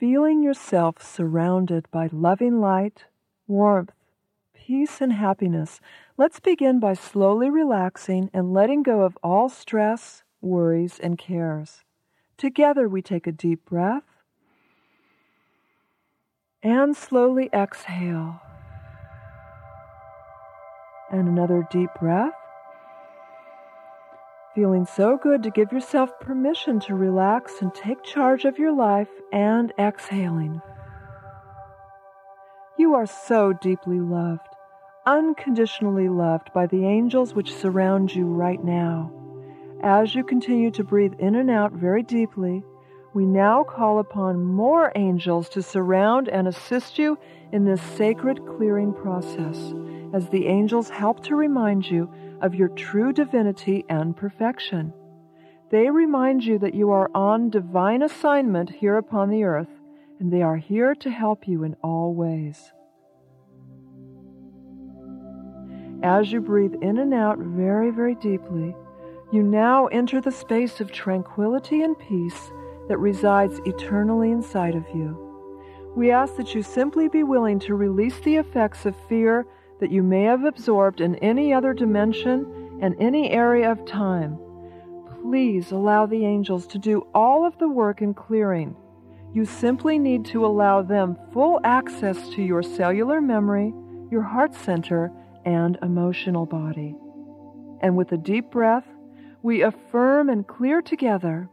feeling yourself surrounded by loving light, warmth, peace, and happiness, let's begin by slowly relaxing and letting go of all stress, worries, and cares. Together, we take a deep breath and slowly exhale. And another deep breath. Feeling so good to give yourself permission to relax and take charge of your life and exhaling. You are so deeply loved unconditionally loved by the angels which surround you right now. As you continue to breathe in and out very deeply, we now call upon more angels to surround and assist you in this sacred clearing process, as the angels help to remind you of your true divinity and perfection. They remind you that you are on divine assignment here upon the earth, and they are here to help you in all ways. As you breathe in and out very, very deeply, you now enter the space of tranquility and peace that resides eternally inside of you. We ask that you simply be willing to release the effects of fear that you may have absorbed in any other dimension and any area of time. Please allow the angels to do all of the work in clearing. You simply need to allow them full access to your cellular memory, your heart center, and emotional body. And with a deep breath, we affirm and clear together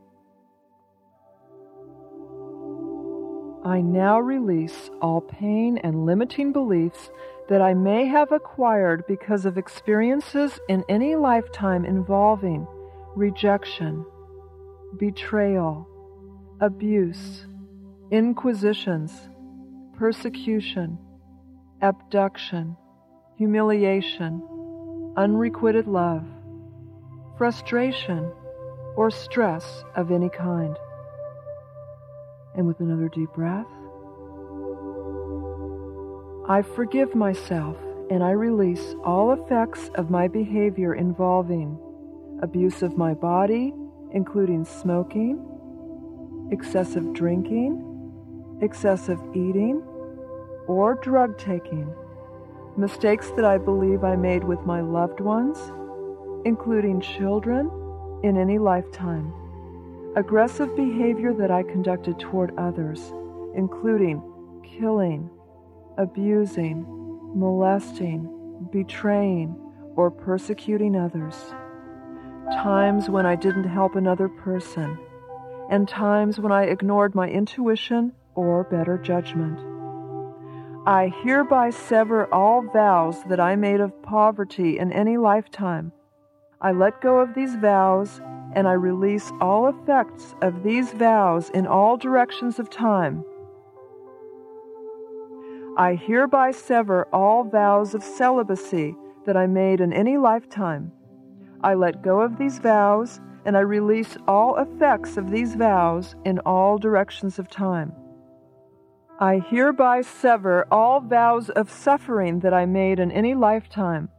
I now release all pain and limiting beliefs that I may have acquired because of experiences in any lifetime involving rejection, betrayal, abuse, inquisitions, persecution, abduction humiliation, unrequited love, frustration, or stress of any kind. And with another deep breath, I forgive myself and I release all effects of my behavior involving abuse of my body, including smoking, excessive drinking, excessive eating, or drug taking. Mistakes that I believe I made with my loved ones, including children, in any lifetime, aggressive behavior that I conducted toward others, including killing, abusing, molesting, betraying, or persecuting others, times when I didn't help another person, and times when I ignored my intuition or better judgment. I hereby sever all vows that I made of poverty in any lifetime. I let go of these vows and I release all effects of these vows in all directions of time. I hereby sever all vows of celibacy that I made in any lifetime. I let go of these vows and I release all effects of these vows in all directions of time. I hereby sever all vows of suffering that I made in any lifetime.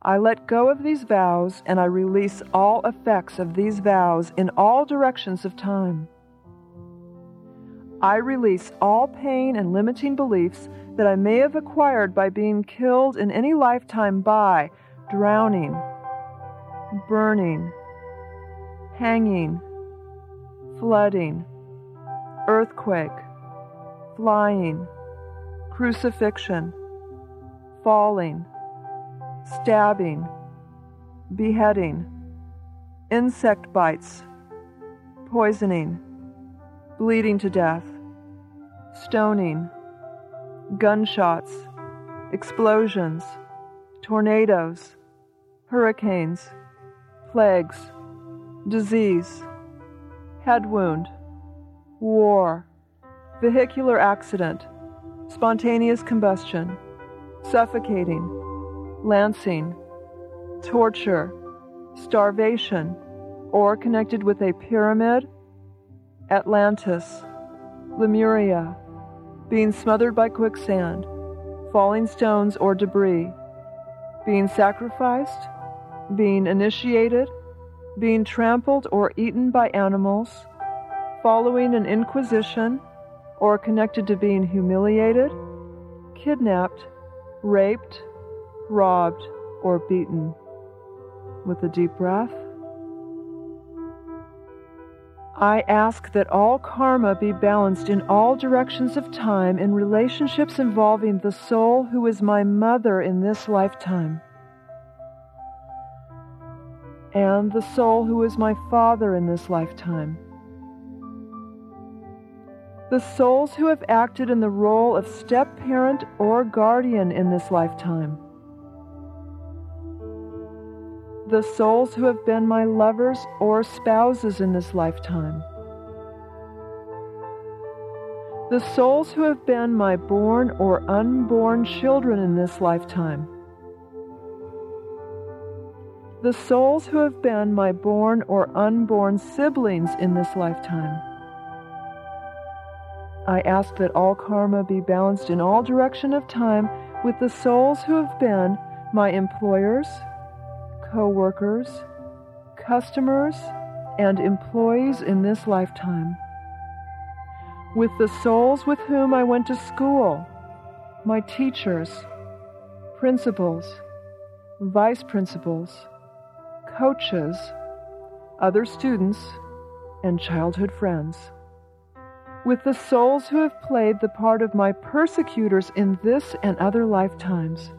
I let go of these vows and I release all effects of these vows in all directions of time. I release all pain and limiting beliefs that I may have acquired by being killed in any lifetime by drowning, burning, hanging, flooding, earthquake flying, crucifixion, falling, stabbing, beheading, insect bites, poisoning, bleeding to death, stoning, gunshots, explosions, tornadoes, hurricanes, plagues, disease, head wound, war vehicular accident, spontaneous combustion, suffocating, lancing, torture, starvation, or connected with a pyramid, Atlantis, Lemuria, being smothered by quicksand, falling stones or debris, being sacrificed, being initiated, being trampled or eaten by animals, following an inquisition or connected to being humiliated, kidnapped, raped, robbed, or beaten. With a deep breath, I ask that all karma be balanced in all directions of time in relationships involving the soul who is my mother in this lifetime and the soul who is my father in this lifetime. The souls who have acted in the role of step parent or guardian in this lifetime. The souls who have been my lovers or spouses in this lifetime. The souls who have been my born or unborn children in this lifetime the souls who have been my born or unborn siblings in this lifetime. I ask that all karma be balanced in all direction of time with the souls who have been my employers, co-workers, customers, and employees in this lifetime. With the souls with whom I went to school, my teachers, principals, vice principals, coaches, other students, and childhood friends. With the souls who have played the part of my persecutors in this and other lifetimes.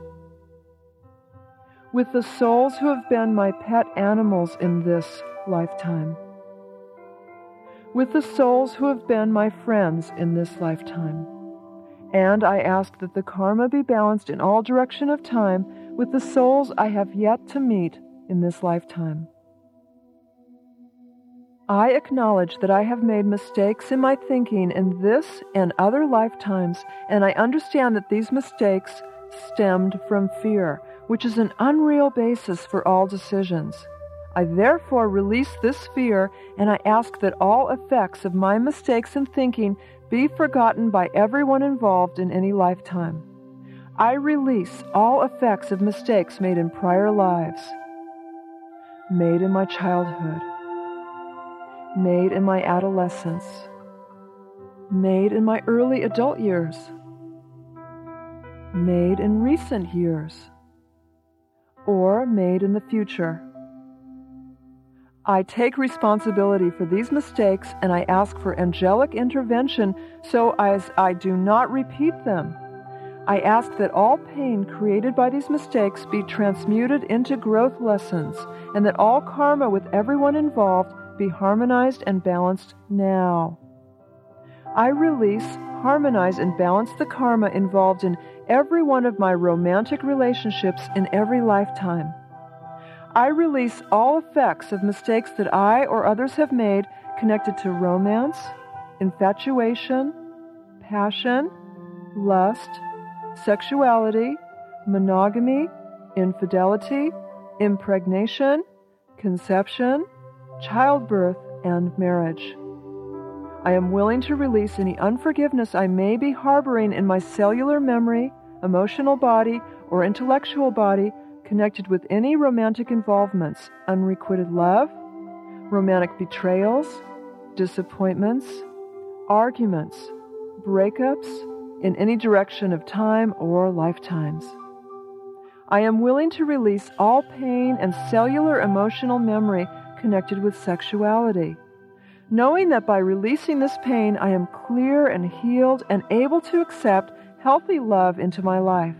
With the souls who have been my pet animals in this lifetime. With the souls who have been my friends in this lifetime. And I ask that the karma be balanced in all direction of time with the souls I have yet to meet in this lifetime. I acknowledge that I have made mistakes in my thinking in this and other lifetimes, and I understand that these mistakes stemmed from fear, which is an unreal basis for all decisions. I therefore release this fear and I ask that all effects of my mistakes in thinking be forgotten by everyone involved in any lifetime. I release all effects of mistakes made in prior lives. Made in my childhood, made in my adolescence, made in my early adult years, made in recent years, or made in the future. I take responsibility for these mistakes and I ask for angelic intervention so as I do not repeat them I ask that all pain created by these mistakes be transmuted into growth lessons, and that all karma with everyone involved be harmonized and balanced now. I release, harmonize, and balance the karma involved in every one of my romantic relationships in every lifetime. I release all effects of mistakes that I or others have made connected to romance, infatuation, passion, lust, sexuality, monogamy, infidelity, impregnation, conception, childbirth, and marriage. I am willing to release any unforgiveness I may be harboring in my cellular memory, emotional body, or intellectual body connected with any romantic involvements, unrequited love, romantic betrayals, disappointments, arguments, breakups, in any direction of time or lifetimes. I am willing to release all pain and cellular emotional memory connected with sexuality, knowing that by releasing this pain, I am clear and healed and able to accept healthy love into my life.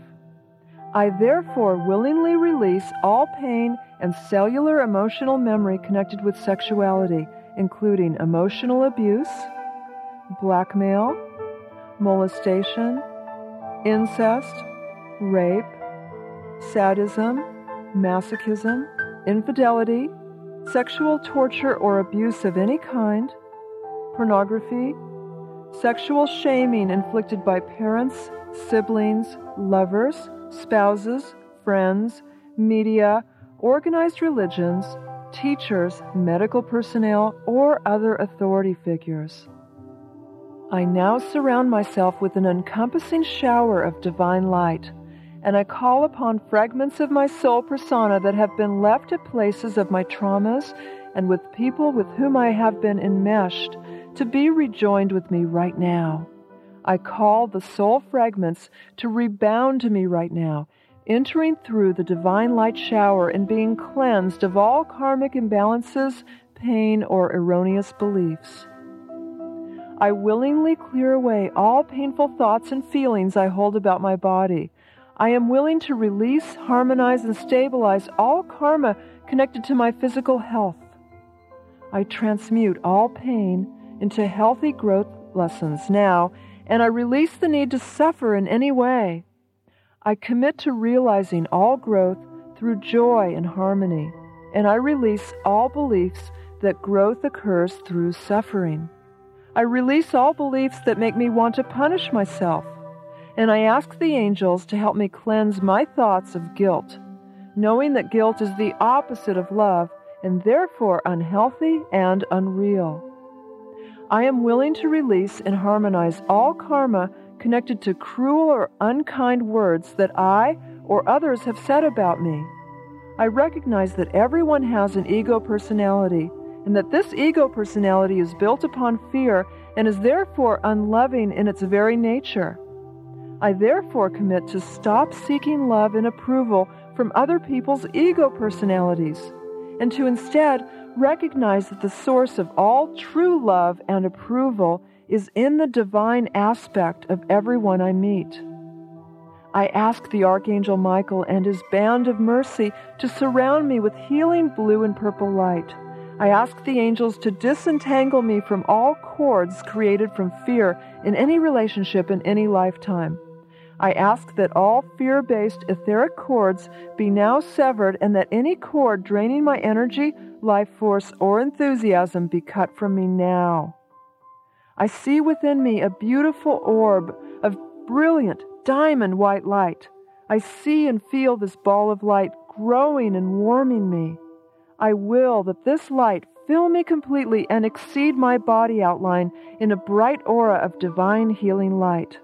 I therefore willingly release all pain and cellular emotional memory connected with sexuality, including emotional abuse, blackmail, molestation, incest, rape, sadism, masochism, infidelity, sexual torture or abuse of any kind, pornography, sexual shaming inflicted by parents, siblings, lovers, spouses, friends, media, organized religions, teachers, medical personnel, or other authority figures. I now surround myself with an encompassing shower of divine light, and I call upon fragments of my soul persona that have been left at places of my traumas and with people with whom I have been enmeshed to be rejoined with me right now. I call the soul fragments to rebound to me right now, entering through the divine light shower and being cleansed of all karmic imbalances, pain, or erroneous beliefs. I willingly clear away all painful thoughts and feelings I hold about my body. I am willing to release, harmonize, and stabilize all karma connected to my physical health. I transmute all pain into healthy growth lessons now, and I release the need to suffer in any way. I commit to realizing all growth through joy and harmony, and I release all beliefs that growth occurs through suffering. I release all beliefs that make me want to punish myself, and I ask the angels to help me cleanse my thoughts of guilt, knowing that guilt is the opposite of love and therefore unhealthy and unreal. I am willing to release and harmonize all karma connected to cruel or unkind words that I or others have said about me. I recognize that everyone has an ego personality and that this ego personality is built upon fear and is therefore unloving in its very nature. I therefore commit to stop seeking love and approval from other people's ego personalities and to instead recognize that the source of all true love and approval is in the divine aspect of everyone I meet. I ask the Archangel Michael and his band of mercy to surround me with healing blue and purple light I ask the angels to disentangle me from all cords created from fear in any relationship in any lifetime. I ask that all fear based etheric cords be now severed and that any cord draining my energy, life force, or enthusiasm be cut from me now. I see within me a beautiful orb of brilliant diamond white light. I see and feel this ball of light growing and warming me. I will that this light fill me completely and exceed my body outline in a bright aura of divine healing light.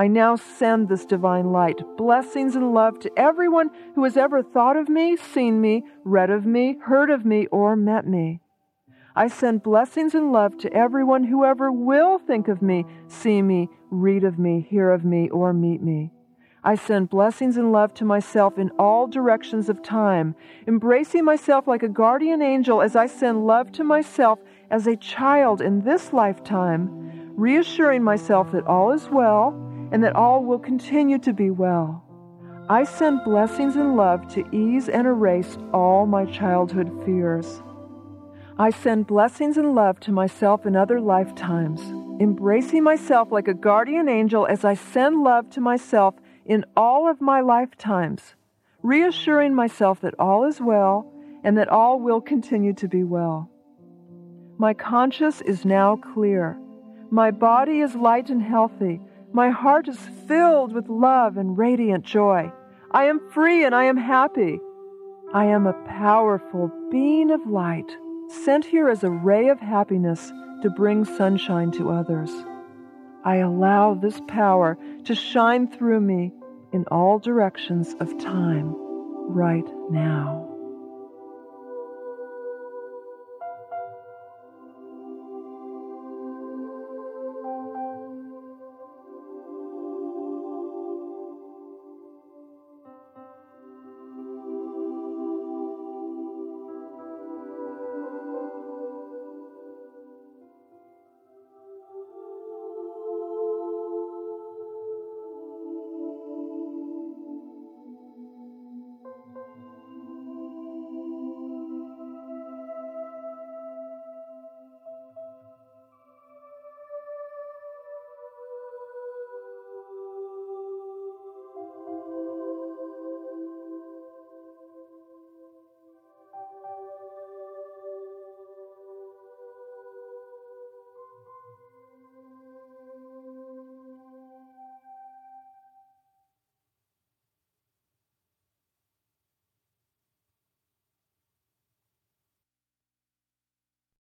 I now send this divine light, blessings and love to everyone who has ever thought of me, seen me, read of me, heard of me, or met me. I send blessings and love to everyone who ever will think of me, see me, read of me, hear of me, or meet me. I send blessings and love to myself in all directions of time, embracing myself like a guardian angel as I send love to myself as a child in this lifetime, reassuring myself that all is well and that all will continue to be well. I send blessings and love to ease and erase all my childhood fears. I send blessings and love to myself in other lifetimes, embracing myself like a guardian angel as I send love to myself in all of my lifetimes, reassuring myself that all is well and that all will continue to be well. My conscience is now clear. My body is light and healthy. My heart is filled with love and radiant joy. I am free and I am happy. I am a powerful being of light, sent here as a ray of happiness to bring sunshine to others. I allow this power to shine through me in all directions of time right now.